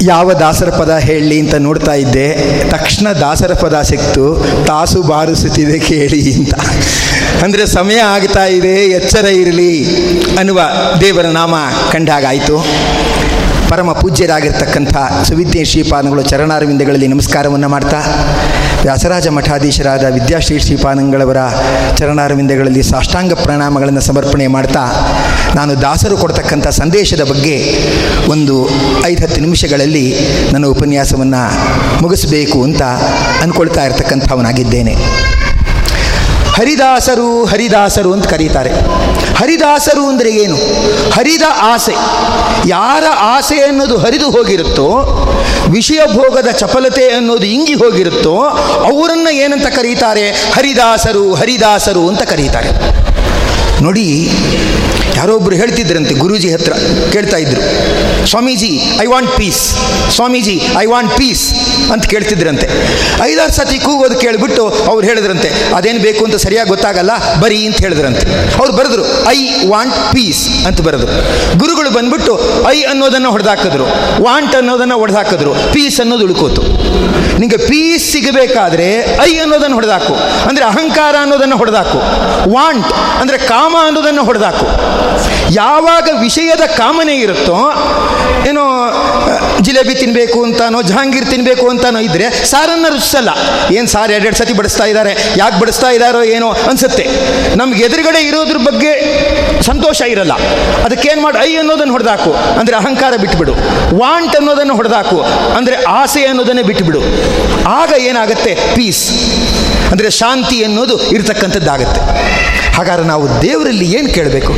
ಯಾವ ದಾಸರ ಪದ ಹೇಳಲಿ ಅಂತ ನೋಡ್ತಾ ಇದ್ದೆ. ತಕ್ಷಣ ದಾಸರ ಪದ ಸಿಕ್ತು. ತಾಸು ಬಾರಿಸುತ್ತಿದೆ ಕೇಳಿ ಅಂತ. ಅಂದರೆ ಸಮಯ ಆಗ್ತಾ ಇದೆ, ಎಚ್ಚರ ಇರಲಿ ಅನ್ನುವ ದೇವರ ನಾಮ ಕಂಡಾಗಾಯಿತು. ಪರಮ ಪೂಜ್ಯರಾಗಿರ್ತಕ್ಕಂಥ ಸುವಿದ್ಯೆ ಶ್ರೀಪಾದಂಗಳು ಚರಣಾರವಿಂದಗಳಲ್ಲಿ ನಮಸ್ಕಾರವನ್ನು ಮಾಡ್ತಾ, ವ್ಯಾಸರಾಜ ಮಠಾಧೀಶರಾದ ವಿದ್ಯಾಶ್ರೀ ಶ್ರೀಪಾದಂಗಳವರ ಚರಣಾರವಿಂದಗಳಲ್ಲಿ ಸಾಷ್ಟಾಂಗ ಪ್ರಣಾಮಗಳನ್ನು ಸಮರ್ಪಣೆ ಮಾಡ್ತಾ, ನಾನು ದಾಸರು ಕೊಡ್ತಕ್ಕಂಥ ಸಂದೇಶದ ಬಗ್ಗೆ ಒಂದು ಐದು ಹತ್ತು ನಿಮಿಷಗಳಲ್ಲಿ ನನ್ನ ಉಪನ್ಯಾಸವನ್ನು ಮುಗಿಸಬೇಕು ಅಂತ ಅಂದ್ಕೊಳ್ತಾ ಇರತಕ್ಕಂಥವನಾಗಿದ್ದೇನೆ. ಹರಿದಾಸರು ಹರಿದಾಸರು ಅಂತ ಕರೀತಾರೆ. ಹರಿದಾಸರು ಅಂದರೆ ಏನು? ಹರಿದ ಆಸೆ. ಯಾರ ಆಸೆ ಅನ್ನೋದು ಹರಿದು ಹೋಗಿರುತ್ತೋ ವಿಷಯ ಭೋಗದ ಚಪಲತೆ ಅನ್ನೋದು ಇಂಗಿ ಹೋಗಿರುತ್ತೋ, ಅವರನ್ನು ಏನಂತ ಕರೀತಾರೆ? ಹರಿದಾಸರು ಹರಿದಾಸರು ಅಂತ ಕರೀತಾರೆ. ನೋಡಿ ಯಾರೋ ಒಬ್ರು ಹೇಳ್ತಿದ್ರಂತೆ ಗುರೂಜಿ ಹತ್ರ, ಕೇಳ್ತಾ ಇದ್ರು. Swamiji I want peace Swamiji I want peace ಅಂತ ಕೇಳ್ತಿದ್ರಂತೆ. ಐದಾರು ಸತಿ ಕೂಗೋದು ಕೇಳಿಬಿಟ್ಟು ಅವ್ರು ಹೇಳಿದ್ರಂತೆ, ಅದೇನು ಬೇಕು ಅಂತ ಸರಿಯಾಗಿ ಗೊತ್ತಾಗಲ್ಲ, ಬರೀ ಅಂತ ಹೇಳಿದ್ರಂತೆ. ಅವ್ರು ಬರೆದ್ರು ಐ ವಾಂಟ್ ಪೀಸ್ ಅಂತ ಬರೆದ್ರು. ಗುರುಗಳು ಬಂದ್ಬಿಟ್ಟು ಐ ಅನ್ನೋದನ್ನು ಹೊಡೆದಾಕಿದ್ರು ವಾಂಟ್ ಅನ್ನೋದನ್ನು ಹೊಡೆದಾಕಿದ್ರು ಪೀಸ್ ಅನ್ನೋದು ಉಳ್ಕೋತು. ನಿಮಗೆ ಪೀಸ್ ಸಿಗಬೇಕಾದ್ರೆ ಐ ಅನ್ನೋದನ್ನು ಹೊಡೆದಾಕು. ಅಂದರೆ ಅಹಂಕಾರ ಅನ್ನೋದನ್ನು ಹೊಡೆದಾಕು. ವಾಂಟ್ ಅಂದರೆ ಕಾಮ ಅನ್ನೋದನ್ನು ಹೊಡೆದಾಕು. ಯಾವಾಗ ವಿಷಯದ ಕಾಮನೆ ಇರುತ್ತೋ, ಏನೋ ಜಿಲೇಬಿ ತಿನ್ನಬೇಕು ಅಂತಾನೋ, ಜಹಾಂಗೀರ್ ತಿನ್ನಬೇಕು ಅಂತಾನೋ ಇದ್ರೆ ಸಾರನ್ನು ರುಚಿಸಲ್ಲ. ಏನು ಸಾರು ಎರಡೆರಡು ಸತಿ ಬಡಿಸ್ತಾ ಇದ್ದಾರೆ ಯಾಕೆ ಬಡಿಸ್ತಾ ಇದ್ದಾರೋ ಏನೋ ಅನ್ಸುತ್ತೆ. ನಮ್ಗೆ ಎದುರುಗಡೆ ಇರೋದ್ರ ಬಗ್ಗೆ ಸಂತೋಷ ಇರಲ್ಲ. ಅದಕ್ಕೇನು ಮಾಡಿ, ಐ ಅನ್ನೋದನ್ನು ಹೊಡೆದಾಕು. ಅಂದರೆ ಅಹಂಕಾರ ಬಿಟ್ಟುಬಿಡು ವಾಂಟ್ ಅನ್ನೋದನ್ನು ಹೊಡೆದಾಕು. ಅಂದರೆ ಆಸೆ ಅನ್ನೋದನ್ನೇ ಬಿಟ್ಟುಬಿಡು ಆಗ ಏನಾಗುತ್ತೆ? ಪೀಸ್ ಅಂದರೆ ಶಾಂತಿ ಅನ್ನೋದು ಇರತಕ್ಕಂಥದ್ದಾಗತ್ತೆ. ಹಾಗಾದ್ರೆ ನಾವು ದೇವರಲ್ಲಿ ಏನು ಕೇಳಬೇಕು?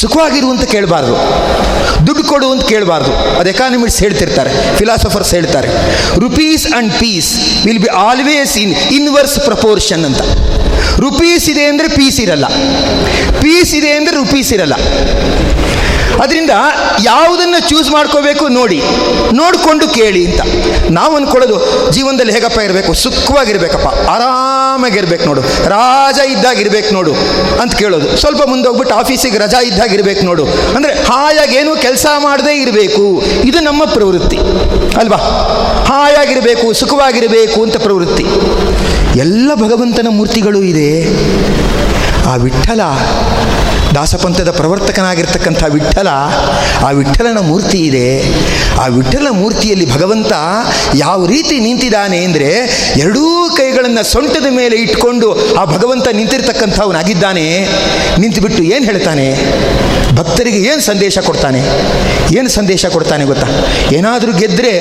ಸುಖವಾಗಿರು ಅಂತ ಕೇಳಬಾರ್ದು. ದುಡ್ಡು ಕೊಡು ಅಂತ ಕೇಳಬಾರ್ದು. ಅದು ಎಕಾನಮಿಕ್ಸ್ ಹೇಳ್ತಿರ್ತಾರೆ ಫಿಲಾಸಫರ್ಸ್ ಹೇಳ್ತಾರೆ. Rupees and peace will be always in inverse proportion ಅಂತ. ರುಪೀಸ್ ಇದೆ ಅಂದರೆ ಪೀಸ್ ಇರಲ್ಲ. ಪೀಸ್ ಇದೆ ಅಂದರೆ ರುಪೀಸ್ ಇರಲ್ಲ. ಅದರಿಂದ ಯಾವುದನ್ನು ಚೂಸ್ ಮಾಡ್ಕೋಬೇಕು ನೋಡಿ, ನೋಡಿಕೊಂಡು ಕೇಳಿ ಅಂತ. ನಾವು ಅಂದ್ಕೊಳ್ಳೋದು ಜೀವನದಲ್ಲಿ ಹೇಗಪ್ಪ ಇರಬೇಕು? ಸುಖವಾಗಿರ್ಬೇಕಪ್ಪ. ಆರಾಮಾಗಿರ್ಬೇಕು ನೋಡು. ರಾಜ ಇದ್ದಾಗಿರ್ಬೇಕು ನೋಡು ಅಂತ ಕೇಳೋದು. ಸ್ವಲ್ಪ ಮುಂದೆ ಹೋಗ್ಬಿಟ್ಟು ಆಫೀಸಿಗೆ ರಜಾ ಇದ್ದಾಗಿರ್ಬೇಕು ನೋಡು. ಅಂದರೆ ಹಾಯಾಗೇನು ಕೆಲಸ ಮಾಡದೇ ಇರಬೇಕು. ಇದು ನಮ್ಮ ಪ್ರವೃತ್ತಿ. ಅಲ್ವಾ? ಹಾಯಾಗಿರಬೇಕು, ಸುಖವಾಗಿರಬೇಕು ಅಂತ ಪ್ರವೃತ್ತಿ. ಎಲ್ಲ ಭಗವಂತನ ಮೂರ್ತಿಗಳು ಇದೆ. ಆ ವಿಠಲ ದಾಸಪಂಥದ ಪ್ರವರ್ತಕನಾಗಿರ್ತಕ್ಕಂಥ ವಿಠಲ ಆ ವಿಠಲನ ಮೂರ್ತಿ ಇದೆ. ಆ ವಿಠಲ ಮೂರ್ತಿಯಲ್ಲಿ ಭಗವಂತ ಯಾವ ರೀತಿ ನಿಂತಿದ್ದಾನೆ ಅಂದರೆ ಎರಡೂ ಕೈಗಳನ್ನು ಸೊಂಟದ ಮೇಲೆ ಇಟ್ಕೊಂಡು ಆ ಭಗವಂತ ನಿಂತಿರ್ತಕ್ಕಂಥವನಾಗಿದ್ದಾನೆ, ನಿಂತುಬಿಟ್ಟು ಏನು ಹೇಳ್ತಾನೆ? ಭಕ್ತರಿಗೆ ಏನು ಸಂದೇಶ ಕೊಡ್ತಾನೆ? ಏನು ಸಂದೇಶ ಕೊಡ್ತಾನೆ ಗೊತ್ತಾ? ಏನಾದರೂ ಗೆದ್ದರೆ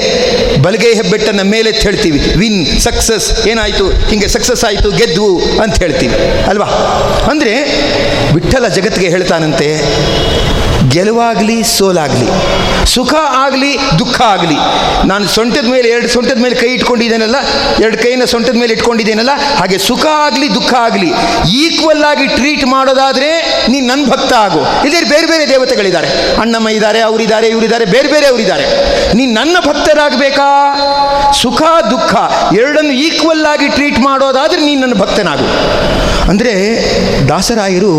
ಬಲಗೈ ಹೆಬ್ಬೆಟ್ಟನ್ನು ಮೇಲೆ ಹೇಳ್ತೀವಿ ವಿನ್ ಸಕ್ಸಸ್ ಏನಾಯಿತು? ಹಿಂಗೆ ಸಕ್ಸಸ್ ಆಯಿತು, ಗೆದ್ವು ಅಂತ ಹೇಳ್ತೀವಿ. ಅಲ್ವಾ? ಅಂದರೆ ವಿಠಲ ಜಗತ್ತಿಗೆ ಹೇಳ್ತಾನಂತೆ, ಗೆಲುವಾಗಲಿ ಸೋಲಾಗಲಿ. ಸುಖ ಆಗಲಿ, ದುಃಖ ಆಗಲಿ. ನಾನು ಸೊಂಟದ ಮೇಲೆ, ಎರಡು ಸೊಂಟದ ಮೇಲೆ ಕೈ ಇಟ್ಕೊಂಡಿದ್ದೇನಲ್ಲ, ಎರಡು ಕೈನ ಸೊಂಟದ ಮೇಲೆ ಇಟ್ಕೊಂಡಿದ್ದೇನಲ್ಲ, ಹಾಗೆ ಸುಖ ಆಗಲಿ, ದುಃಖ ಆಗಲಿ ಈಕ್ವಲ್ ಆಗಿ ಟ್ರೀಟ್ ಮಾಡೋದಾದರೆ ನೀನು ನನ್ನ ಭಕ್ತ ಆಗು. ಇಲ್ಲಿ ಬೇರೆ ಬೇರೆ ದೇವತೆಗಳಿದ್ದಾರೆ. ಅಣ್ಣಮ್ಮ ಇದ್ದಾರೆ, ಅವರಿದ್ದಾರೆ, ಇವರಿದ್ದಾರೆ, ಬೇರೆ ಬೇರೆ ಅವರಿದ್ದಾರೆ. ನೀನು ನನ್ನ ಭಕ್ತರಾಗಬೇಕಾ? ಸುಖ, ದುಃಖ, ಎರಡನ್ನು ಈಕ್ವಲ್ ಆಗಿ ಟ್ರೀಟ್ ಮಾಡೋದಾದರೆ ನೀನು ನನ್ನ ಭಕ್ತನಾಗು. ಅಂದರೆ ದಾಸರಾಯರು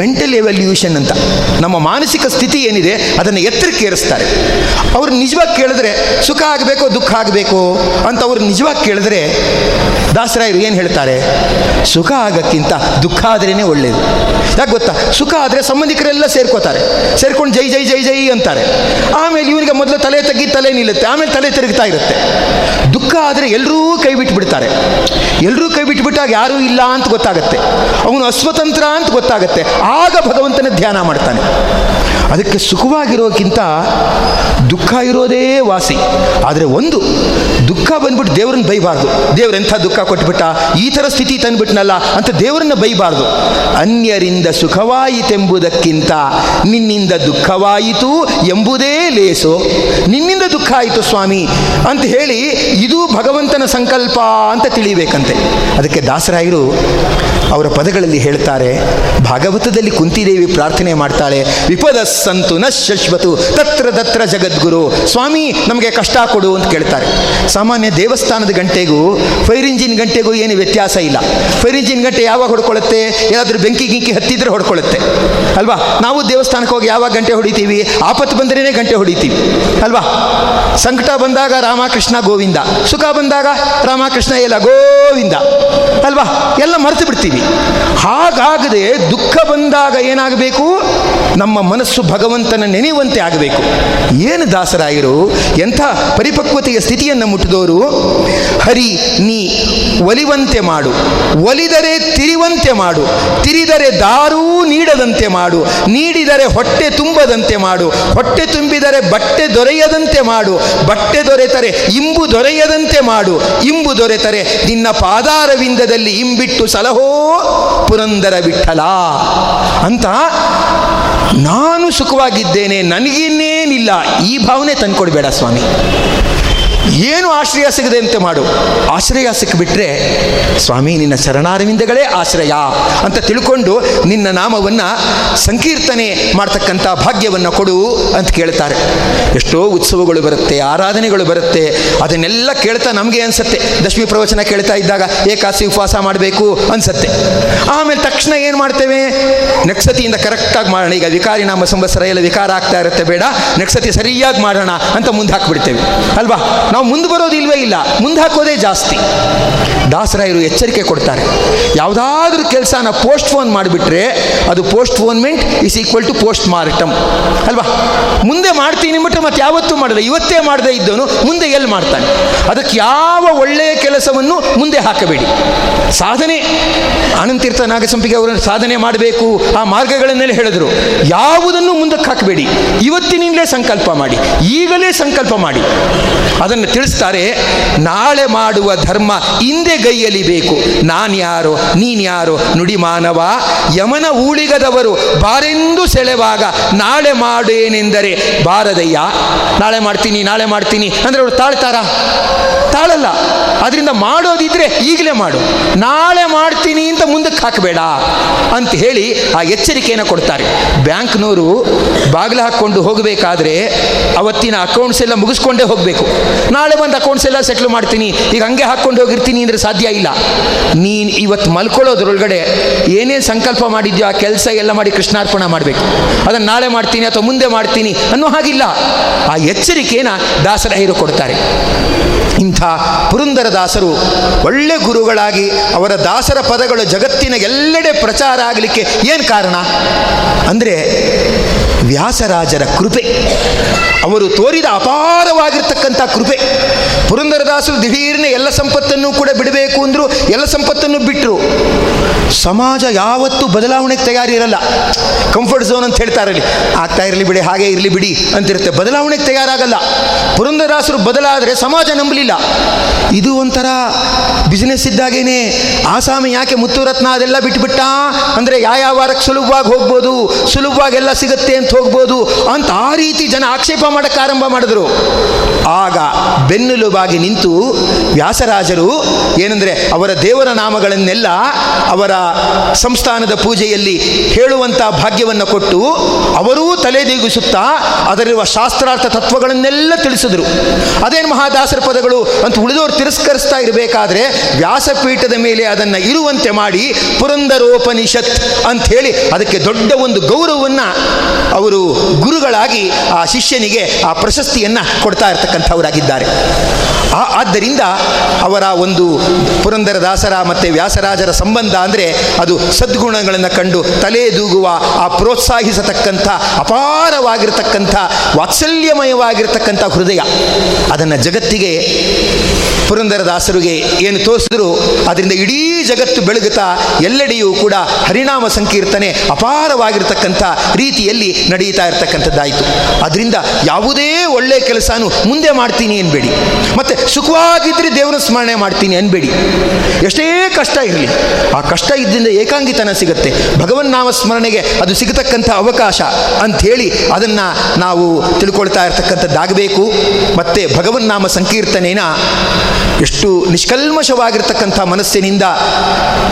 ಮೆಂಟಲ್ ಎವಲ್ಯೂಷನ್ ಅಂತ, ನಮ್ಮ ಮಾನಸಿಕ ಸ್ಥಿತಿ ಏನಿದೆ, ಅದನ್ನು ಎತ್ತರಕ್ಕೆ ಏರಿಸ್ತಾರೆ ಅವ್ರು ನಿಜವಾಗಿ ಕೇಳಿದ್ರೆ ಸುಖ ಆಗಬೇಕು ದುಃಖ ಆಗಬೇಕು ಅಂತ ಅವ್ರು ನಿಜವಾಗಿ ಕೇಳಿದ್ರೆ ದಾಸರಾಯರು ಏನು ಹೇಳ್ತಾರೆ? ಸುಖ ಆಗಕ್ಕಿಂತ ದುಃಖ ಆದ್ರೇ ಒಳ್ಳೆಯದು ಯಾಕೆ ಗೊತ್ತಾ? ಸುಖ ಆದರೆ ಸಂಬಂಧಿಕರೆಲ್ಲ ಸೇರ್ಕೋತಾರೆ. ಸೇರ್ಕೊಂಡು ಜೈ ಜೈ ಜೈ ಜೈ ಅಂತಾರೆ. ಆಮೇಲೆ ಇವನಿಗೆ ಮೊದಲು ತಲೆ ತಗ್ಗಿ ತಲೆ ನಿಲ್ಲುತ್ತೆ. ಆಮೇಲೆ ತಲೆ ತಿರುಗ್ತಾ ಇರುತ್ತೆ. ದುಃಖ ಆದರೆ ಎಲ್ಲರೂ ಕೈ ಬಿಟ್ಬಿಡ್ತಾರೆ. ಎಲ್ಲರೂ ಕೈ ಬಿಟ್ಬಿಟ್ಟಾಗ ಯಾರೂ ಇಲ್ಲ ಅಂತ ಗೊತ್ತಾಗುತ್ತೆ. ಅವನು ಅಸ್ವತಂತ್ರ ಅಂತ ಗೊತ್ತಾಗುತ್ತೆ. ಆಗ ಭಗವಂತನ ಧ್ಯಾನ ಮಾಡ್ತಾನೆ. ಅದಕ್ಕೆ ಸುಖವಾಗಿರೋಕ್ಕಿಂತ ದುಃಖ ಇರೋದೇ ವಾಸಿ. ಆದರೆ ಒಂದು, ದುಃಖ ಬಂದ್ಬಿಟ್ಟು ದೇವ್ರನ್ನ ಬೈಬಾರ್ದು. ದೇವರೆಂಥ ದುಃಖ? ಕೊಟ್ಬಿಟ್ಟ, ಈ ಥರ ಸ್ಥಿತಿ ತಂದ್ಬಿಟ್ನಲ್ಲ ಅಂತ ದೇವರನ್ನ ಬೈಬಾರ್ದು. ಅನ್ಯರಿಂದ ಸುಖವಾಯಿತೆಂಬುದಕ್ಕಿಂತ ನಿನ್ನಿಂದ ದುಃಖವಾಯಿತು ಎಂಬುದೇ ಲೇಸು. ನಿನ್ನಿಂದ ದುಃಖ ಆಯಿತು ಸ್ವಾಮಿ ಅಂತ ಹೇಳಿ ಇದು ಭಗವಂತನ ಸಂಕಲ್ಪ ಅಂತ ತಿಳಿಬೇಕಂತೆ ಅದಕ್ಕೆ ದಾಸರಾಯರು ಅವರ ಪದಗಳಲ್ಲಿ ಹೇಳ್ತಾರೆ, ಭಾಗವತದಲ್ಲಿ ಕುಂತಿದೇವಿ ಪ್ರಾರ್ಥನೆ ಮಾಡ್ತಾಳೆ, ವಿಪದ ಸಂತು ನ ಶಶ್ವತು, ತತ್ರ ತತ್ರ ಜಗದ್ಗುರು, ಸ್ವಾಮಿ ನಮಗೆ ಕಷ್ಟ ಕೊಡು ಅಂತ ಕೇಳ್ತಾರೆ. ಸಾಮಾನ್ಯ ದೇವಸ್ಥಾನದ ಗಂಟೆಗೂ ಫೈರ್ ಇಂಜಿನ್ ಗಂಟೆಗೂ ಏನು ವ್ಯತ್ಯಾಸ ಇಲ್ಲ. ಫೈರ್ ಇಂಜಿನ್ ಗಂಟೆ ಯಾವಾಗ ಹೊಡ್ಕೊಳ್ಳುತ್ತೆ? ಏನಾದರೂ ಬೆಂಕಿ ಗಿಂಕಿ ಹತ್ತಿದ್ರೆ ಹೊಡ್ಕೊಳ್ಳುತ್ತೆ. ಅಲ್ವಾ? ನಾವು ದೇವಸ್ಥಾನಕ್ಕೆ ಹೋಗಿ ಯಾವಾಗ ಗಂಟೆ ಹೊಡಿತೀವಿ? ಆಪತ್ತು ಬಂದ್ರೇ ಗಂಟೆ ಹೊಡಿತೀವಿ. ಅಲ್ವಾ? ಸಂಕಟ ಬಂದಾಗ ರಾಮಕೃಷ್ಣ ಗೋವಿಂದ. ಸುಖ ಬಂದಾಗ ರಾಮಕೃಷ್ಣ ಎಲ್ಲ ಗೋವಿಂದ. ಅಲ್ವಾ? ಎಲ್ಲ ಮರೆತು ಬಿಡ್ತೀವಿ. ಹಾಗಾಗದೆ ದುಃಖ ಬಂದಾಗ ಏನಾಗಬೇಕು? ನಮ್ಮ ಮನಸ್ಸು ಭಗವಂತನ ನೆನೆಯುವಂತೆ ಆಗಬೇಕು. ಏನು ದಾಸರಾಯರು? ಎಂಥ ಪರಿಪಕ್ವತೆಯ ಸ್ಥಿತಿಯನ್ನು ಮುಟ್ಟಿದವರು? ಹರಿ, ನೀ ಒಲಿವಂತೆ ಮಾಡು. ಒಲಿದರೆ ತಿರಿವಂತೆ ಮಾಡು. ತಿರಿದರೆ ದಾರೂ ನೀಡದಂತೆ ಮಾಡು. ನೀಡಿದರೆ ಹೊಟ್ಟೆ ತುಂಬದಂತೆ ಮಾಡು. ಹೊಟ್ಟೆ ತುಂಬಿದರೆ ಬಟ್ಟೆ ದೊರೆಯದಂತೆ ಮಾಡು. ಬಟ್ಟೆ ದೊರೆತರೆ ಇಂಬು ದೊರೆಯದಂತೆ ಮಾಡು. ಇಂಬು ದೊರೆತರೆ ನಿನ್ನ ಪಾದಾರವಿಂದದಲ್ಲಿ ಇಂಬಿಟ್ಟು ಸಲಹೋ ಪುರಂದರ ವಿಠಲ. ಅಂತ ನಾನು ಸುಖವಾಗಿದ್ದೇನೆ ನನಗಿನ್ನೇನಿಲ್ಲ ಈ ಭಾವನೆ ತಂದ್ಕೊಡ್ಬೇಡ ಸ್ವಾಮಿ. ಏನು ಆಶ್ರಯ ಸಿಗದೆ ಅಂತೆ ಮಾಡು. ಆಶ್ರಯ ಸಿಕ್ಕಿಬಿಟ್ರೆ ಸ್ವಾಮಿ, ನಿನ್ನ ಶರಣಾರವಿಂದಗಳೇ ಆಶ್ರಯ ಅಂತ ತಿಳ್ಕೊಂಡು ನಿನ್ನ ನಾಮವನ್ನು ಸಂಕೀರ್ತನೆ ಮಾಡ್ತಕ್ಕಂಥ ಭಾಗ್ಯವನ್ನು ಕೊಡು ಅಂತ ಕೇಳ್ತಾರೆ. ಎಷ್ಟೋ ಉತ್ಸವಗಳು ಬರುತ್ತೆ, ಆರಾಧನೆಗಳು ಬರುತ್ತೆ. ಅದನ್ನೆಲ್ಲ ಕೇಳ್ತಾ ನಮಗೆ ಅನಿಸುತ್ತೆ. ದಶಮಿ ಪ್ರವಚನ ಕೇಳ್ತಾ ಇದ್ದಾಗ ಏಕಾಸಿ ಉಪವಾಸ ಮಾಡಬೇಕು ಅನ್ಸತ್ತೆ. ಆಮೇಲೆ ತಕ್ಷಣ ಏನು ಮಾಡ್ತೇವೆ? ನಕ್ಸತಿಯಿಂದ ಕರೆಕ್ಟಾಗಿ ಮಾಡೋಣ. ಈಗ ವಿಕಾರಿ ನಾಮ ಸಂವತ್ಸರ ಎಲ್ಲ ವಿಕಾರ ಆಗ್ತಾ ಇರುತ್ತೆ, ಬೇಡ. ನಕ್ಸತಿ ಸರಿಯಾಗಿ ಮಾಡೋಣ ಅಂತ ಮುಂದೆ ಹಾಕ್ಬಿಡ್ತೇವೆ. ಅಲ್ವಾ? ನಾವು ಮುಂದೆ ಬರೋದಿಲ್ವೇ ಇಲ್ಲ. ಮುಂದೆ ಹಾಕೋದೇ ಜಾಸ್ತಿ. ದಾಸರಾಯರು ಎಚ್ಚರಿಕೆ ಕೊಡ್ತಾರೆ. ಯಾವುದಾದ್ರೂ ಕೆಲಸನ ಪೋಸ್ಟ್ಫೋನ್ ಮಾಡಿಬಿಟ್ರೆ ಅದು postponement is equal to post mortem ಅಲ್ವಾ? ಮುಂದೆ ಮಾಡ್ತೀನಿ ಬಿಟ್ಟು ಮತ್ತೆ ಯಾವತ್ತೂ ಮಾಡಲ್ಲ. ಇವತ್ತೇ ಮಾಡದೇ ಇದ್ದವನು ಮುಂದೆ ಎಲ್ಲಿ ಮಾಡ್ತಾನೆ? ಅದಕ್ಕೆ ಯಾವ ಒಳ್ಳೆಯ ಕೆಲಸವನ್ನು ಮುಂದೆ ಹಾಕಬೇಡಿ. ಸಾಧನೆ. ಅನಂತೀರ್ಥ ನಾಗಸಂಪಿಗೆ ಅವರು ಸಾಧನೆ ಮಾಡಬೇಕು. ಆ ಮಾರ್ಗಗಳನ್ನೆಲ್ಲ ಹೇಳಿದ್ರು. ಯಾವುದನ್ನು ಮುಂದಕ್ಕೆ ಹಾಕಬೇಡಿ. ಇವತ್ತಿನಿಂದಲೇ ಸಂಕಲ್ಪ ಮಾಡಿ. ಈಗಲೇ ಸಂಕಲ್ಪ ಮಾಡಿ. ಅದನ್ನು ತಿಳಿಸ್ತಾರೆ, ನಾಳೆ ಮಾಡುವ ಧರ್ಮ ಹಿಂದೆ ಗೈಯಲಿಬೇಕು ನಾನ್ಯಾರೋ ನೀನ್ಯಾರೋ ನುಡಿ ಮಾನವ, ಯಮನ ಊಳಿಗದವರು ಬಾರೆಂದು ಸೆಳೆವಾಗ ನಾಳೆ ಮಾಡೇನೆಂದರೆ ಬಾರದಯ್ಯ. ನಾಳೆ ಮಾಡ್ತೀನಿ ನಾಳೆ ಮಾಡ್ತೀನಿ. ಅಂದರೆ ಅವರು ತಾಳ್ತಾರಾ? ತಾಳಲ್ಲ. ಅದರಿಂದ ಮಾಡೋದಿದ್ರೆ ಈಗಲೇ ಮಾಡು. ನಾಳೆ ಮಾಡ್ತೀನಿ ಅಂತ ಮುಂದಕ್ಕೆ ಹಾಕಬೇಡ ಅಂತ ಹೇಳಿ ಆ ಎಚ್ಚರಿಕೆಯನ್ನು ಕೊಡ್ತಾರೆ. ಬ್ಯಾಂಕ್ನವರು ಬಾಗಿಲು ಹಾಕ್ಕೊಂಡು ಹೋಗಬೇಕಾದ್ರೆ ಅವತ್ತಿನ ಅಕೌಂಟ್ಸ್ ಎಲ್ಲ ಮುಗಿಸ್ಕೊಂಡೇ ಹೋಗಬೇಕು. ನಾಳೆ ಬಂದು ಅಕೌಂಟ್ಸ್ ಎಲ್ಲ ಸೆಟ್ಲ್ ಮಾಡ್ತೀನಿ. ಈಗ ಹಂಗೆ ಹಾಕ್ಕೊಂಡು ಹೋಗಿರ್ತೀನಿ ಅಂದರೆ ಸಾಧ್ಯ ಇಲ್ಲ. ನೀನು ಇವತ್ತು ಮಲ್ಕೊಳ್ಳೋದ್ರೊಳಗಡೆ ಏನೇನು ಸಂಕಲ್ಪ ಮಾಡಿದ್ಯೋ ಆ ಕೆಲಸ ಎಲ್ಲ ಮಾಡಿ ಕೃಷ್ಣಾರ್ಪಣ ಮಾಡಬೇಕು. ಅದನ್ನು ನಾಳೆ ಮಾಡ್ತೀನಿ ಅಥವಾ ಮುಂದೆ ಮಾಡ್ತೀನಿ ಅನ್ನೋ ಹಾಗಿಲ್ಲ. ಆ ಎಚ್ಚರಿಕೆಯನ್ನು ಹೈರು ಕೊಡ್ತಾರೆ. ಇಂಥ ಪುರಂದರ ದಾಸರು ಒಳ್ಳೆ ಗುರುಗಳಾಗಿ ಅವರ ದಾಸರ ಪದಗಳು ಜಗತ್ತಿನ ಎಲ್ಲೆಡೆ ಪ್ರಚಾರ ಆಗಲಿಕ್ಕೆ ಏನು ಕಾರಣ? ಅಂದರೆ ವ್ಯಾಸರಾಜರ ಕೃಪೆ. ಅವರು ತೋರಿದ ಅಪಾರವಾಗಿರ್ತಕ್ಕಂಥ ಕೃಪೆ. ಪುರಂದರದಾಸರು ದಿಢೀರ್ನೆ ಎಲ್ಲ ಸಂಪತ್ತನ್ನು ಕೂಡ ಬಿಡಬೇಕು ಅಂದರು ಎಲ್ಲ ಸಂಪತ್ತನ್ನು ಬಿಟ್ಟರು ಸಮಾಜ ಯಾವತ್ತೂ ಬದಲಾವಣೆಗೆ ತಯಾರಿರಲ್ಲ. ಕಂಫರ್ಟ್ ಝೋನ್ ಅಂತ ಹೇಳ್ತಾರೆ ಅಲ್ಲಿ. ಆಗ್ತಾ ಇರಲಿ ಬಿಡಿ, ಹಾಗೆ ಇರಲಿ ಬಿಡಿ ಅಂತಿರುತ್ತೆ. ಬದಲಾವಣೆಗೆ ತಯಾರಾಗಲ್ಲ. ಪುರಂದರದಾಸರು ಬದಲಾದರೆ ಸಮಾಜ ನಂಬಲಿಲ್ಲ. ಇದು ಒಂಥರ ಬಿಸ್ನೆಸ್ ಇದ್ದಾಗೇನೆ ಆಸಾಮಿ ಯಾಕೆ ಮುತ್ತುರತ್ನ ಅದೆಲ್ಲ ಬಿಟ್ಬಿಟ್ಟ? ಅಂದರೆ ಯಾವ ವಾರಕ್ಕೆ ಸುಲಭವಾಗಿ ಹೋಗ್ಬೋದು? ಸುಲಭವಾಗಿ ಸಿಗುತ್ತೆ ಹೋಗ್ಬೋದು ಅಂತ ಆ ರೀತಿ ಜನ ಆಕ್ಷೇಪ ಮಾಡಕ್ಕೆ ಆರಂಭ ಮಾಡಿದ್ರು. ಆಗ ಬೆನ್ನೆಲುಬಾಗಿ ನಿಂತು ವ್ಯಾಸರಾಜರು ಏನಂದರೆ ಅವರ ದೇವರ ನಾಮಗಳನ್ನೆಲ್ಲ ಅವರ ಸಂಸ್ಥಾನದ ಪೂಜೆಯಲ್ಲಿ ಹೇಳುವಂಥ ಭಾಗ್ಯವನ್ನು ಕೊಟ್ಟು ಅವರೂ ತಲೆದೀಗಿಸುತ್ತಾ ಅದರಿರುವ ಶಾಸ್ತ್ರಾರ್ಥ ತತ್ವಗಳನ್ನೆಲ್ಲ ತಿಳಿಸಿದ್ರು. ಅದೇನು ಮಹಾದಾಸರ ಪದಗಳು ಅಂತ ಉಳಿದವರು ತಿರಸ್ಕರಿಸ್ತಾ ಇರಬೇಕಾದ್ರೆ ವ್ಯಾಸಪೀಠದ ಮೇಲೆ ಅದನ್ನು ಇರುವಂತೆ ಮಾಡಿ ಪುರಂದರೋಪನಿಷತ್ ಅಂತ ಅದಕ್ಕೆ ದೊಡ್ಡ ಒಂದು ಗೌರವವನ್ನು ಅವರು ಗುರುಗಳಾಗಿ ಆ ಶಿಷ್ಯನಿಗೆ ಆ ಪ್ರಶಸ್ತಿಯನ್ನು ಕೊಡ್ತಾ ಇರತಕ್ಕಂಥವರಾಗಿದ್ದಾರೆ. ಆದ್ದರಿಂದ ಅವರ ಒಂದು ಪುರಂದರದಾಸರ ಮತ್ತು ವ್ಯಾಸರಾಜರ ಸಂಬಂಧ ಅಂದರೆ ಅದು ಸದ್ಗುಣಗಳನ್ನು ಕಂಡು ತಲೆದೂಗುವ ಆ ಪ್ರೋತ್ಸಾಹಿಸತಕ್ಕಂಥ, ಅಪಾರವಾಗಿರ್ತಕ್ಕಂಥ, ವಾತ್ಸಲ್ಯಮಯವಾಗಿರ್ತಕ್ಕಂಥ ಹೃದಯ. ಅದನ್ನು ಜಗತ್ತಿಗೆ ಪುರಂದರದಾಸರಿಗೆ ಏನು ತೋರಿಸಿದ್ರು, ಅದರಿಂದ ಇಡೀ ಜಗತ್ತು ಬೆಳಗುತ್ತಾ ಎಲ್ಲೆಡೆಯೂ ಕೂಡ ಹರಿನಾಮ ಸಂಕೀರ್ತನೆ ಅಪಾರವಾಗಿರ್ತಕ್ಕಂಥ ರೀತಿಯಲ್ಲಿ ನಡೀತಾ ಇರತಕ್ಕಂಥದ್ದಾಯಿತು. ಅದರಿಂದ ಯಾವುದೇ ಒಳ್ಳೆಯ ಕೆಲಸನೂ ಮುಂದೆ ಮಾಡ್ತೀನಿ ಅನ್ಬೇಡಿ. ಮತ್ತು ಸುಖವಾಗಿದ್ದರೆ ದೇವರ ಸ್ಮರಣೆ ಮಾಡ್ತೀನಿ ಅನ್ಬೇಡಿ. ಎಷ್ಟೇ ಕಷ್ಟ ಇರಲಿ, ಆ ಕಷ್ಟ ಇದ್ದಿಂದ ಏಕಾಂಗಿತನ ಸಿಗುತ್ತೆ. ಭಗವನ್ ನಾಮ ಸ್ಮರಣೆಗೆ ಅದು ಸಿಗತಕ್ಕಂಥ ಅವಕಾಶ ಅಂಥೇಳಿ ಅದನ್ನು ನಾವು ತಿಳ್ಕೊಳ್ತಾ ಇರತಕ್ಕಂಥದ್ದಾಗಬೇಕು. ಮತ್ತು ಭಗವನ್ ನಾಮ ಸಂಕೀರ್ತನೇನ ಎಷ್ಟು ನಿಷ್ಕಲ್ಮಶವಾಗಿರ್ತಕ್ಕಂಥ ಮನಸ್ಸಿನಿಂದ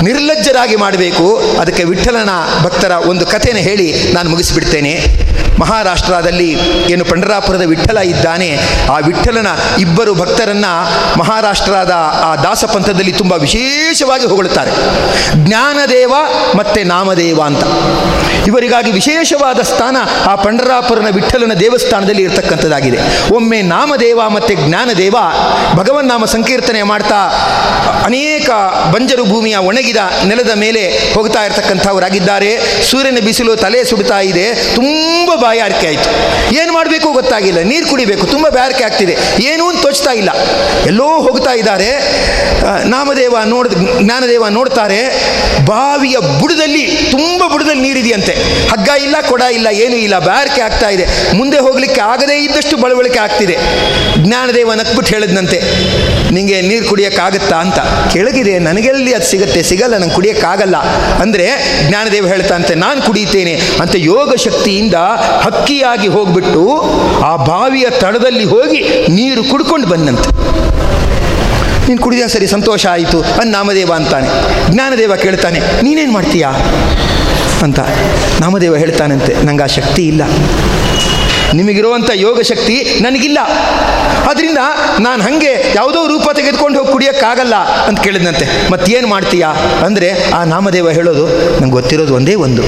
ನಿರ್ಲಜ್ಜರಾಗಿ ಮಾಡಬೇಕು ಅದಕ್ಕೆ ವಿಠಲನ ಭಕ್ತರ ಒಂದು ಕಥೆನ ಹೇಳಿ ನಾನು ಮುಗಿಸಿಬಿಡ್ತೇನೆ. ಮಹಾರಾಷ್ಟ್ರದಲ್ಲಿ ಏನು ಪಂಡರಾಪುರದ ವಿಠ್ಠಲ ಇದ್ದಾನೆ, ಆ ವಿಠ್ಠಲನ ಇಬ್ಬರು ಭಕ್ತರನ್ನ ಮಹಾರಾಷ್ಟ್ರದ ಆ ದಾಸಪಂಥದಲ್ಲಿ ತುಂಬ ವಿಶೇಷವಾಗಿ ಹೊಗಳುತ್ತಾರೆ. ಜ್ಞಾನದೇವ ಮತ್ತೆ ನಾಮದೇವ ಅಂತ. ಇವರಿಗಾಗಿ ವಿಶೇಷವಾದ ಸ್ಥಾನ ಆ ಪಂಡರಾಪುರನ ವಿಠ್ಠಲನ ದೇವಸ್ಥಾನದಲ್ಲಿ ಇರತಕ್ಕಂಥದ್ದಾಗಿದೆ. ಒಮ್ಮೆ ನಾಮದೇವ ಮತ್ತೆ ಜ್ಞಾನದೇವ ಭಗವನ್ನಾಮ ಸಂಕೀರ್ತನೆ ಮಾಡ್ತಾ ಅನೇಕ ಬಂಜರು ಭೂಮಿಯ ಒಣಗಿದ ನೆಲದ ಮೇಲೆ ಹೋಗ್ತಾ ಇರತಕ್ಕಂಥವರಾಗಿದ್ದಾರೆ. ಸೂರ್ಯನ ಬಿಸಿಲು ತಲೆ ಸುಡ್ತಾ ಇದೆ. ತುಂಬ ಬಾಯಾರಿಕೆ ಆಯಿತು. ಏನು ಮಾಡಬೇಕು ಗೊತ್ತಾಗಿಲ್ಲ. ನೀರು ಕುಡಿಬೇಕು. ತುಂಬ ಬಾಯಾರಿಕೆ ಆಗ್ತಿದೆ. ಏನೂ ತೋಚ್ತಾ ಇಲ್ಲ. ಎಲ್ಲೋ ಹೋಗ್ತಾ ಇದ್ದಾರೆ. ನಾಮದೇವ ನೋಡಿದ ಜ್ಞಾನದೇವ ನೋಡ್ತಾರೆ. ಬಾವಿಯ ಬುಡದಲ್ಲಿ ತುಂಬ ಬುಡದಲ್ಲಿ ನೀರಿದೆಯಂತೆ. ಹಗ್ಗ ಇಲ್ಲ, ಕೊಡ ಇಲ್ಲ, ಏನೂ ಇಲ್ಲ. ಬಾಯಾರಿಕೆ ಆಗ್ತಾ ಇದೆ. ಮುಂದೆ ಹೋಗಲಿಕ್ಕೆ ಆಗದೇ ಇದ್ದಷ್ಟು ಬಳವಳಿಕೆ ಆಗ್ತಿದೆ. ಜ್ಞಾನದೇವ ನಕ್ಬಿಟ್ಟು ಹೇಳಿದ್ನಂತೆ. ನಿಂಗೆ ನೀರು ಕುಡಿಯೋಕ್ಕಾಗತ್ತಾ ಅಂತ. ಕೆಳಗಿದೆ. ನನಗೆಲ್ಲಿ ಅದು ಸಿಗುತ್ತೆ? ಸಿಗಲ್ಲ. ನಂಗೆ ಕುಡಿಯೋಕ್ಕಾಗಲ್ಲ. ಅಂದರೆ ಜ್ಞಾನದೇವ ಹೇಳ್ತಾ ಅಂತೆ ನಾನು ಕುಡಿತೇನೆ ಅಂತ ಯೋಗ ಶಕ್ತಿಯಿಂದ ಹಕ್ಕಿಯಾಗಿ ಹೋಗ್ಬಿಟ್ಟು ಆ ಬಾವಿಯ ತಳದಲ್ಲಿ ಹೋಗಿ ನೀರು ಕುಡ್ಕೊಂಡು ಬಂದಂತೆ. ನೀನು ಕುಡಿದ ಸರಿ, ಸಂತೋಷ ಆಯಿತು. ಅನ್ ನಾಮದೇವ ಅಂತಾನೆ. ಜ್ಞಾನದೇವ ಕೇಳ್ತಾನೆ, ನೀನೇನು ಮಾಡ್ತೀಯಾ? ಅಂತ ನಾಮದೇವ ಹೇಳ್ತಾನಂತೆ. ನಂಗೆ ಆ ಶಕ್ತಿ ಇಲ್ಲ. ನಿಮಗಿರುವಂಥ ಯೋಗ ಶಕ್ತಿ ನನಗಿಲ್ಲ. ಅದರಿಂದ ನಾನು ಹಾಗೆ ಯಾವುದೋ ರೂಪ ತೆಗೆದುಕೊಂಡು ಹೋಗಿ ಕುಡಿಯೋಕ್ಕಾಗಲ್ಲ ಅಂತ ಕೇಳಿದಂತೆ ಮತ್ತೇನು ಮಾಡ್ತೀಯಾ? ಅಂದರೆ ಆ ನಾಮದೇವ ಹೇಳೋದು ನಂಗೆ ಗೊತ್ತಿರೋದು ಒಂದೇ ಒಂದು.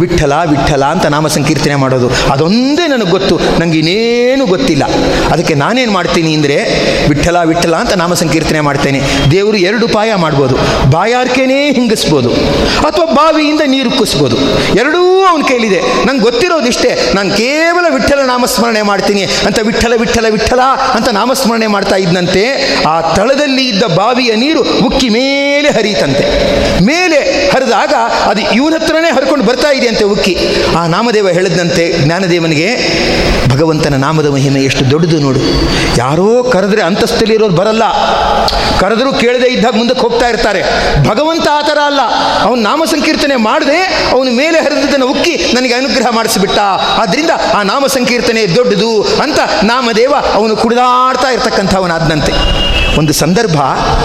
ವಿಠಲ ವಿಠಲ ಅಂತ ನಾಮ ಸಂಕೀರ್ತನೆ ಮಾಡೋದು. ಅದೊಂದೇ ನನಗೆ ಗೊತ್ತು. ನನಗೆ ಇನ್ನೇನು ಗೊತ್ತಿಲ್ಲ. ಅದಕ್ಕೆ ನಾನೇನು ಮಾಡ್ತೀನಿ ಅಂದರೆ ವಿಠಲ ವಿಠಲ ಅಂತ ನಾಮ ಸಂಕೀರ್ತನೆ ಮಾಡ್ತೇನೆ. ದೇವರು ಎರಡು ಪಾಯ ಮಾಡ್ಬೋದು. ಬಾಯಾರಿಕೆನೇ ಹಿಂಗಿಸ್ಬೋದು. ಅಥವಾ ಬಾವಿಯಿಂದ ನೀರು ಕುಸ್ಬೋದು. ಎರಡೂ ಅವನ ಕೈಲಿದೆ ನಂಗೆ ಗೊತ್ತಿರೋದಿಷ್ಟೇ. ನಾನು ಕೇವಲ ವಿಠ್ಠಲ ನಾಮಸ್ಮರಣೆ ಮಾಡ್ತೀನಿ ಅಂತ ವಿಠಲ ವಿಠ್ಠಲ ವಿಠ್ಠಲ ಅಂತ ನಾಮಸ್ಮರಣೆ ಮಾಡ್ತಾ ಇದ್ದಂತೆ ಆ ತಳದಲ್ಲಿ ಇದ್ದ ಬಾವಿಯ ನೀರು ಉಕ್ಕಿ ಮೇಲೆ ಹರಿತಂತೆ. ಮೇಲೆ ಹರಿದಾಗ ಅದು ಇವನ ಹತ್ರನೇ ಹರ್ಕೊಂಡು ಬರ್ತಾ ಇದೆಯಂತೆ ಉಕ್ಕಿ. ಆ ನಾಮದೇವ ಹೇಳಿದಂತೆ ಜ್ಞಾನದೇವನಿಗೆ, ಭಗವಂತನ ನಾಮದ ಮಹಿಮೆ ಎಷ್ಟು ದೊಡ್ಡದು ನೋಡು. ಯಾರೋ ಕರೆದ್ರೆ ಅಂತಸ್ತಲ್ಲಿರೋರು ಬರಲ್ಲ. ಕರೆದರೂ ಕೇಳದೇ ಇದ್ದಾಗ ಮುಂದಕ್ಕೆ ಹೋಗ್ತಾ ಇರ್ತಾರೆ. ಭಗವಂತ ಆ ಥರ ಅಲ್ಲ. ಅವನು ನಾಮ ಸಂಕೀರ್ತನೆ ಮಾಡದೆ ಅವನು ಮೇಲೆ ಹರಿದದನ್ನು ಉಕ್ಕಿ ನನಗೆ ಅನುಗ್ರಹ ಮಾಡಿಸಿಬಿಟ್ಟ. ಆದ್ದರಿಂದ ಆ ನಾಮ ದೊಡ್ಡದು ಅಂತ ನಾಮದೇವ ಅವನು ಕುಡಿದಾಡ್ತಾ ಇರ್ತಕ್ಕಂಥವನಾದಂತೆ ಒಂದು ಸಂದರ್ಭ,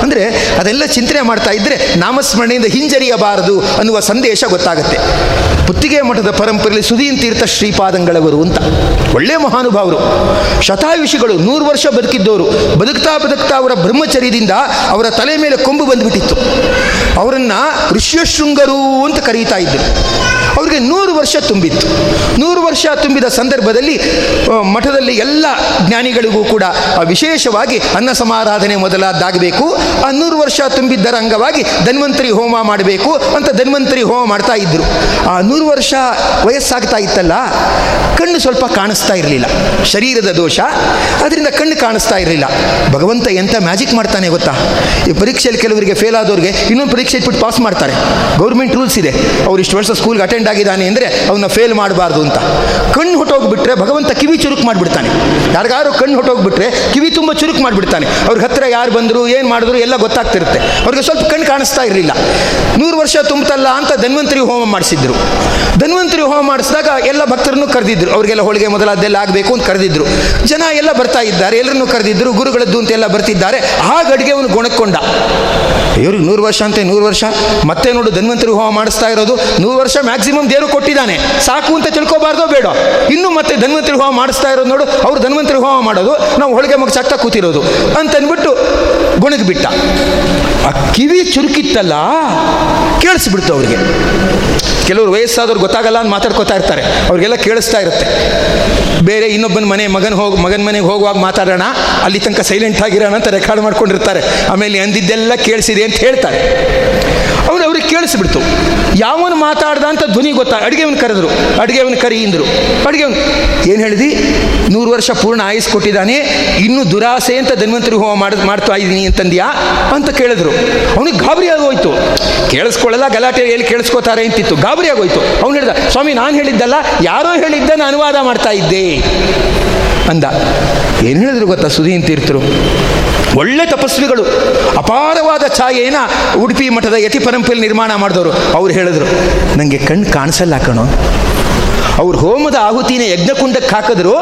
ಅಂದರೆ ಅದೆಲ್ಲ ಚಿಂತನೆ ಮಾಡ್ತಾ ಇದ್ದರೆ ನಾಮಸ್ಮರಣೆಯಿಂದ ಹಿಂಜರಿಯಬಾರದು ಅನ್ನುವ ಸಂದೇಶ ಗೊತ್ತಾಗುತ್ತೆ. ಪುತ್ತಿಗೆ ಮಠದ ಪರಂಪರೆಯಲ್ಲಿ ಸುದೀನ್ ತೀರ್ಥ ಶ್ರೀಪಾದಂಗಳವರು ಅಂತ. ಒಳ್ಳೆಯ ಮಹಾನುಭಾವರು. ಶತಾಯುಷಿಗಳು ನೂರು ವರ್ಷ ಬದುಕಿದ್ದವರು ಬದುಕ್ತಾ ಬದುಕ್ತಾ ಅವರ ಬ್ರಹ್ಮಚರ್ಯದಿಂದ ಅವರ ತಲೆ ಮೇಲೆ ಕೊಂಬು ಬಂದುಬಿಟ್ಟಿತ್ತು. ಅವರನ್ನು ಋಷ್ಯಶೃಂಗರು ಅಂತ ಕರೀತಾ ಇದ್ದರು ಅವರಿಗೆ ನೂರು ವರ್ಷ ತುಂಬಿತ್ತು. ನೂರು ವರ್ಷ ತುಂಬಿದ ಸಂದರ್ಭದಲ್ಲಿ ಮಠದಲ್ಲಿ ಎಲ್ಲ ಜ್ಞಾನಿಗಳಿಗೂ ಕೂಡ ವಿಶೇಷವಾಗಿ ಅನ್ನ ಸಮಾರಾಧನೆ ಮೊದಲಾದಾಗಬೇಕು. ಆ ನೂರು ವರ್ಷ ತುಂಬಿದ್ದರ ಅಂಗವಾಗಿ ಧನ್ವಂತರಿ ಹೋಮ ಮಾಡಬೇಕು ಅಂತ ಧನ್ವಂತರಿ ಹೋಮ ಮಾಡ್ತಾ ಇದ್ದರು ಆ ನೂರು ವರ್ಷ ವಯಸ್ಸಾಗ್ತಾ ಇತ್ತಲ್ಲ, ಕಣ್ಣು ಸ್ವಲ್ಪ ಕಾಣಿಸ್ತಾ ಇರಲಿಲ್ಲ. ಶರೀರದ ದೋಷ ಅದರಿಂದ ಕಣ್ಣು ಕಾಣಿಸ್ತಾ ಇರಲಿಲ್ಲ. ಭಗವಂತ ಎಂಥ ಮ್ಯಾಜಿಕ್ ಮಾಡ್ತಾನೆ ಗೊತ್ತಾ? ಈ ಪರೀಕ್ಷೆಯಲ್ಲಿ ಕೆಲವರಿಗೆ ಫೇಲ್ ಆದವ್ರಿಗೆ ಇನ್ನೊಂದು ಪರೀಕ್ಷೆ ಇಟ್ಬಿಟ್ಟು ಪಾಸ್ ಮಾಡ್ತಾರೆ. ಗೌರ್ಮೆಂಟ್ ರೂಲ್ಸ್ ಇದೆ. ಅವ್ರು ಇಷ್ಟು ವರ್ಷ ಸ್ಕೂಲ್ಗೆ ಅಟೆಂಡ್ ಆಗಿದ್ದಾನೆ ಅಂದರೆ ಅವನ್ನ ಫೇಲ್ ಮಾಡಬಾರ್ದು ಅಂತ. ಕಣ್ಣು ಹೊಟ್ಟೋಗ್ಬಿಟ್ರೆ ಭಗವಂತ ಕಿವಿ ಚುರುಕು ಮಾಡಿಬಿಡ್ತಾನೆ. ಯಾರಿಗಾರು ಕಣ್ಣು ಹೊಟ್ಟೋಗ್ಬಿಟ್ರೆ ಕಿವಿ ತುಂಬ ಚುರುಕು ಮಾಡಿಬಿಡ್ತಾನೆ. ಅವ್ರಿಗೆ ಹತ್ರ ಯಾರು ಬಂದರು, ಏನು ಮಾಡಿದ್ರು ಎಲ್ಲ ಗೊತ್ತಾಗ್ತಿರುತ್ತೆ. ಅವ್ರಿಗೆ ಸ್ವಲ್ಪ ಕಣ್ಣು ಕಾಣಿಸ್ತಾ ಇರಲಿಲ್ಲ. ನೂರು ವರ್ಷ ತುಂಬತಲ್ಲ ಅಂತ ಧನ್ವಂತರಿ ಹೋಮ ಮಾಡಿಸಿದ್ರು. ಧನ್ವಂತರಿ ಹೋಮ ಮಾಡಿಸಿದಾಗ ಎಲ್ಲ ಭಕ್ತರನ್ನು ಕರೆದಿದ್ರು. ಅವರಿಗೆಲ್ಲ ಹೋಳಿಗೆ ಮೊದಲಾದ್ದೆಲ್ಲ ಆಗಬೇಕು ಅಂತ ಕರೆದಿದ್ರು. ಜನ ಎಲ್ಲ ಬರ್ತಾ ಇದ್ದಾರೆ, ಎಲ್ಲರನ್ನು ಕರೆದಿದ್ರು, ಗುರುಗಳದ್ದು ಅಂತ ಎಲ್ಲ ಬರ್ತಿದ್ದಾರೆ. ಆ ಗಡಿಗೆ ಅವನು ಗುಣಕ್ಕೊಂಡ. ಇವ್ರಿಗೆ ನೂರು ವರ್ಷ ಅಂತೆ, ನೂರು ವರ್ಷ? ಮತ್ತೆ ನೋಡು, ಧನ್ವಂತರಿ ಹೋಮ ಮಾಡಿಸ್ತಾ ಇರೋದು ನೂರು ವರ್ಷ ದೇವರು ಕೊಟ್ಟಿದ್ದಾನೆ. ಸಾಕು ಅಂತ ತಿಳ್ಕೊಬಾರ್ದೋ ಬೇಡ. ಇನ್ನು ಮತ್ತೆ ಧನ್ವಂತರಿ ಹೋಮ ಮಾಡಿಸ್ತಾ ಇರೋದು ನೋಡು. ಅವ್ರು ಧನ್ವಂತರಿ ಹೋಮ ಮಾಡೋದು, ನಾವು ಹೋಳಿಗೆ ಮಗ ಚಕ್ತ ಕೂತಿರೋದು ಅಂತ ಅಂದ್ಬಿಟ್ಟು ಗೊಣಗಿ ಬಿಟ್ಟ. ಆ ಕಿವಿ ಚುರುಕಿತ್ತಲ್ಲ, ಕೇಳಿಸ್ಬಿಡ್ತು ಅವ್ರಿಗೆ. ಕೆಲವರು ವಯಸ್ಸಾದವ್ರು ಗೊತ್ತಾಗಲ್ಲ ಅಂತ ಮಾತಾಡ್ಕೋತಾ ಇರ್ತಾರೆ. ಅವ್ರಿಗೆಲ್ಲ ಕೇಳಿಸ್ತಾ ಇರುತ್ತೆ. ಬೇರೆ ಇನ್ನೊಬ್ಬನ ಮನೆ, ಮಗನ ಹೋಗಿ, ಮಗನ ಮನೆಗೆ ಹೋಗುವಾಗ ಮಾತಾಡೋಣ, ಅಲ್ಲಿ ತನಕ ಸೈಲೆಂಟ್ ಆಗಿರೋಣ ಅಂತ ರೆಕಾರ್ಡ್ ಮಾಡ್ಕೊಂಡಿರ್ತಾರೆ. ಆಮೇಲೆ ಅಂದಿದ್ದೆಲ್ಲ ಕೇಳಿಸಿದೆ ಅಂತ ಹೇಳ್ತಾರೆ. ಅವ್ರು ಅವ್ರಿಗೆ ಕೇಳಿಸ್ಬಿಡ್ತು ಯಾವನು ಮಾತಾಡ್ದ ಅಂತ ಧ್ವನಿ ಗೊತ್ತಾ? ಅಡುಗೆವನ್ ಕರೆದ್ರು. ಅಡುಗೆವನ್ ಕರಿ ಇಂದ್ರು. ಅಡುಗೆವನ್, ಏನು ಹೇಳಿದಿ? ನೂರು ವರ್ಷ ಪೂರ್ಣ ಆಯಿಸ್ ಕೊಟ್ಟಿದ್ದಾನೆ. ಇನ್ನು ದುರಾಸೆ ಅಂತ ಧನ್ವಂತರಿ ಹೋಮ ಮಾಡ್, ಮಾಡ್ತಾ ಇದ್ದೀನಿ ಅಂತಂದ್ಯಾ? ಅಂತ ಕೇಳಿದ್ರು. ಅವನಿಗೆ ಗಾಬರಿ ಆಗೋಯ್ತು. ಕೇಳಿಸ್ಕೊಳ್ಳಲ್ಲ, ಗಲಾಟೆ ಎಲ್ಲಿ ಕೇಳಿಸ್ಕೋತಾರೆ ಅಂತಿತ್ತು. ಗಾಬರಿ ಆಗೋಯ್ತು. ಅವ್ನು ಹೇಳ್ದ, ಸ್ವಾಮಿ, ನಾನು ಹೇಳಿದ್ದಲ್ಲ, ಯಾರೋ ಹೇಳಿದ್ದನ್ನು ಅನುವಾದ ಮಾಡ್ತಾ ಇದ್ದೆ. ಅಂದ. ಏನು ಹೇಳಿದ್ರು ಗೊತ್ತಾ ಸುದೀನ್ ತೀರ್ಥರು ಒಳ್ಳೆ ತಪಸ್ವಿಗಳು. ಅಪಾರವಾದ ಛಾಯೆನ ಉಡುಪಿ ಮಠದ ಯತಿ ಪರಂಪರೆಯಲ್ಲಿ ನಿರ್ಮಾಣ ಮಾಡಿದವರು. ಅವ್ರು ಹೇಳಿದ್ರು ನನಗೆ ಕಣ್ಣು ಕಾಣಿಸಲ್ಲ ಕಣೋ. ಅವ್ರು ಹೋಮದ ಆಹುತಿನ ಯಜ್ಞಕುಂಡಕ್ಕೆ ಹಾಕಿದ್ರು.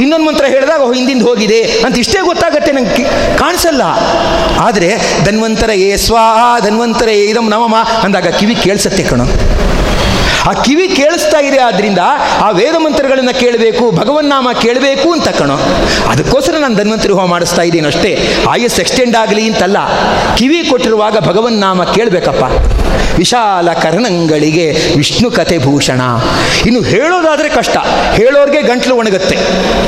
ಇನ್ನೊಂದು ಮಂತ್ರ ಹೇಳಿದಾಗ ಹಿಂದಿಂದ ಹೋಗಿದೆ. ಅಂತ ಇಷ್ಟೇ ಗೊತ್ತಾಗತ್ತೆ ನಂಗೆ ಕಾಣಿಸಲ್ಲ. ಆದರೆ ಧನ್ವಂತರ ಏ ಸ್ವಾಹ ಧನ್ವಂತರ ಏ ಇದಂ ನಮಮ ಅಂದಾಗ ಕಿವಿ ಕೇಳಿಸತ್ತೆ ಕಣೋ. ಆ ಕಿವಿ ಕೇಳಿಸ್ತಾ ಇದೆ ಆದ್ರಿಂದ ಆ ವೇದ ಮಂತ್ರಗಳನ್ನು ಕೇಳಬೇಕು, ಭಗವನ್ನಾಮ ಕೇಳಬೇಕು ಅಂತ ಕಣೋ. ಅದಕ್ಕೋಸ್ಕರ ನಾನು ಧನ್ವಂತರಿ ಹೋಮ ಮಾಡಿಸ್ತಾ ಇದ್ದೀನಿ ಅಷ್ಟೇ. ಆಯಸ್ ಎಕ್ಸ್ಟೆಂಡ್ ಆಗಲಿ ಅಂತಲ್ಲ. ಕಿವಿ ಕೊಟ್ಟಿರುವಾಗ ಭಗವನ್ನಾಮ ಕೇಳಬೇಕಪ್ಪ. ವಿಶಾಲ ಕರ್ಣಂಗಳಿಗೆ ವಿಷ್ಣು ಕಥೆ ಭೂಷಣ. ಇನ್ನು ಹೇಳೋದಾದರೆ ಕಷ್ಟ. ಹೇಳೋರಿಗೆ ಗಂಟ್ಲು ಒಣಗುತ್ತೆ.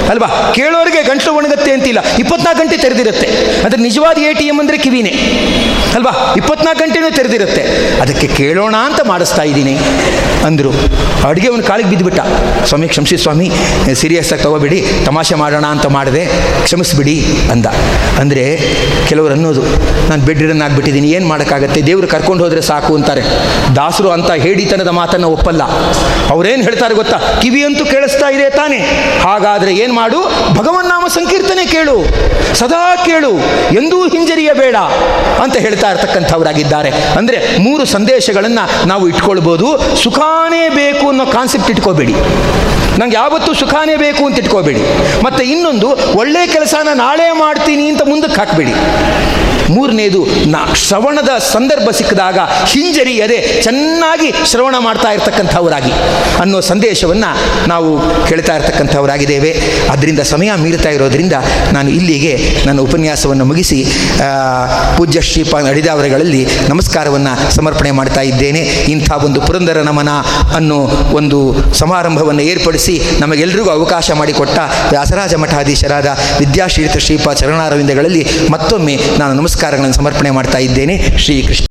ಅಲ್ವಾ? ಕೇಳೋರಿಗೆ ಗಂಟ್ಲು ಒಣಗುತ್ತೆ ಅಂತಿಲ್ಲ. ಇಪ್ಪತ್ನಾಲ್ಕು ಗಂಟೆ ತೆರೆದಿರುತ್ತೆ. ಅದರ ನಿಜವಾದ ಎ ಟಿ ಎಂ ಅಂದರೆ ಕಿವಿನೇ. ಅಲ್ವಾ? ಇಪ್ಪತ್ನಾಲ್ಕು ಗಂಟೆನೂ ತೆರೆದಿರುತ್ತೆ. ಅದಕ್ಕೆ ಕೇಳೋಣ ಅಂತ ಮಾಡಿಸ್ತಾ ಇದ್ದೀನಿ. ಅಂದರು, ಅಡುಗೆ ಅವನು ಕಾಲಿಗೆ ಬಿದ್ದುಬಿಟ್ಟ ಸ್ವಾಮಿ, ಕ್ಷಮಿಸಿ ಸ್ವಾಮಿ ಸೀರಿಯಸ್ ಆಗಿ ತಗೋಬೇಡಿ, ತಮಾಷೆ ಮಾಡೋಣ ಅಂತ ಮಾಡಿದೆ, ಕ್ಷಮಿಸ್ಬಿಡಿ ಅಂದ. ಅಂದರೆ, ಕೆಲವರು ಅನ್ನೋದು, ನಾನು ಬೆಡ್ ರಿಡನ್ ಆಗಿಬಿಟ್ಟಿದ್ದೀನಿ, ಏನು ಮಾಡೋಕ್ಕಾಗತ್ತೆ? ದೇವರು ಕರ್ಕೊಂಡು ಹೋದರೆ ಸಾಕು ಅಂತಾರೆ. ದಾಸರು ಅಂತ ಹೇಡಿತನದ ಮಾತನ್ನು ಒಪ್ಪಲ್ಲ. ಅವರೇನು ಹೇಳ್ತಾರೆ ಗೊತ್ತಾ? ಕಿವಿಯಂತೂ ಕೇಳಿಸ್ತಾ ಇದೆ ತಾನೇ. ಹಾಗಾದರೆ ಏನು ಮಾಡು? ಭಗವನ್ನಾಮ ಸಂಕೀರ್ತನೆ ಕೇಳು. ಸದಾ ಕೇಳು. ಎಂದೂ ಹಿಂಜರಿಯಬೇಡ ಅಂತ ಹೇಳ್ತಾ ಇರ್ತಕ್ಕಂಥವರಾಗಿದ್ದಾರೆ. ಅಂದರೆ ಮೂರು ಸಂದೇಶಗಳನ್ನು ನಾವು ಇಟ್ಕೊಳ್ಬೋದು. ಸುಖಾನೇ ಬೇಕು ಅನ್ನೋ ಕಾನ್ಸೆಪ್ಟ್ ಇಟ್ಕೋಬೇಡಿ. ನಂಗೆ ಯಾವತ್ತೂ ಸುಖಾನೇ ಬೇಕು ಅಂತ ಇಟ್ಕೋಬೇಡಿ. ಮತ್ತು ಇನ್ನೊಂದು, ಒಳ್ಳೆ ಕೆಲಸನ ನಾಳೆ ಮಾಡ್ತೀನಿ ಅಂತ ಮುಂದಕ್ಕೆ ಹಾಕಬೇಡಿ. ಮೂರನೇದು, ನಾ ಶ್ರವಣದ ಸಂದರ್ಭ ಸಿಕ್ಕಿದಾಗ ಹಿಂಜರಿಯದೆ ಚೆನ್ನಾಗಿ ಶ್ರವಣ ಮಾಡ್ತಾ ಇರ್ತಕ್ಕಂಥವರಾಗಿ ಅನ್ನೋ ಸಂದೇಶವನ್ನು ನಾವು ಕೇಳ್ತಾ ಇರ್ತಕ್ಕಂಥವರಾಗಿದ್ದೇವೆ. ಅದರಿಂದ ಸಮಯ ಮೀರ್ತಾ ಇರೋದರಿಂದ ನಾನು ಇಲ್ಲಿಗೆ ನನ್ನ ಉಪನ್ಯಾಸವನ್ನು ಮುಗಿಸಿ ಪೂಜ್ಯ ಶ್ರೀಪಾ ಅಡಿದಾವರೆಗಳಲ್ಲಿ ನಮಸ್ಕಾರವನ್ನು ಸಮರ್ಪಣೆ ಮಾಡ್ತಾ ಇದ್ದೇನೆ. ಇಂಥ ಒಂದು ಪುರಂದರ ನಮನ ಅನ್ನೋ ಒಂದು ಸಮಾರಂಭವನ್ನು ಏರ್ಪಡಿಸಿ ನಮಗೆಲ್ಲರಿಗೂ ಅವಕಾಶ ಮಾಡಿಕೊಟ್ಟ ವ್ಯಾಸರಾಜ ಮಠಾಧೀಶರಾದ ವಿದ್ಯಾಶ್ರೀತ ಶ್ರೀಪಾ ಚರಣಾರವಿಂದಗಳಲ್ಲಿ ಮತ್ತೊಮ್ಮೆ ನಾನು ನಮಸ್ಕಾರಗಳನ್ನು ಸಮರ್ಪಣೆ ಮಾಡ್ತಾ ಇದ್ದೇನೆ. ಶ್ರೀಕೃಷ್ಣ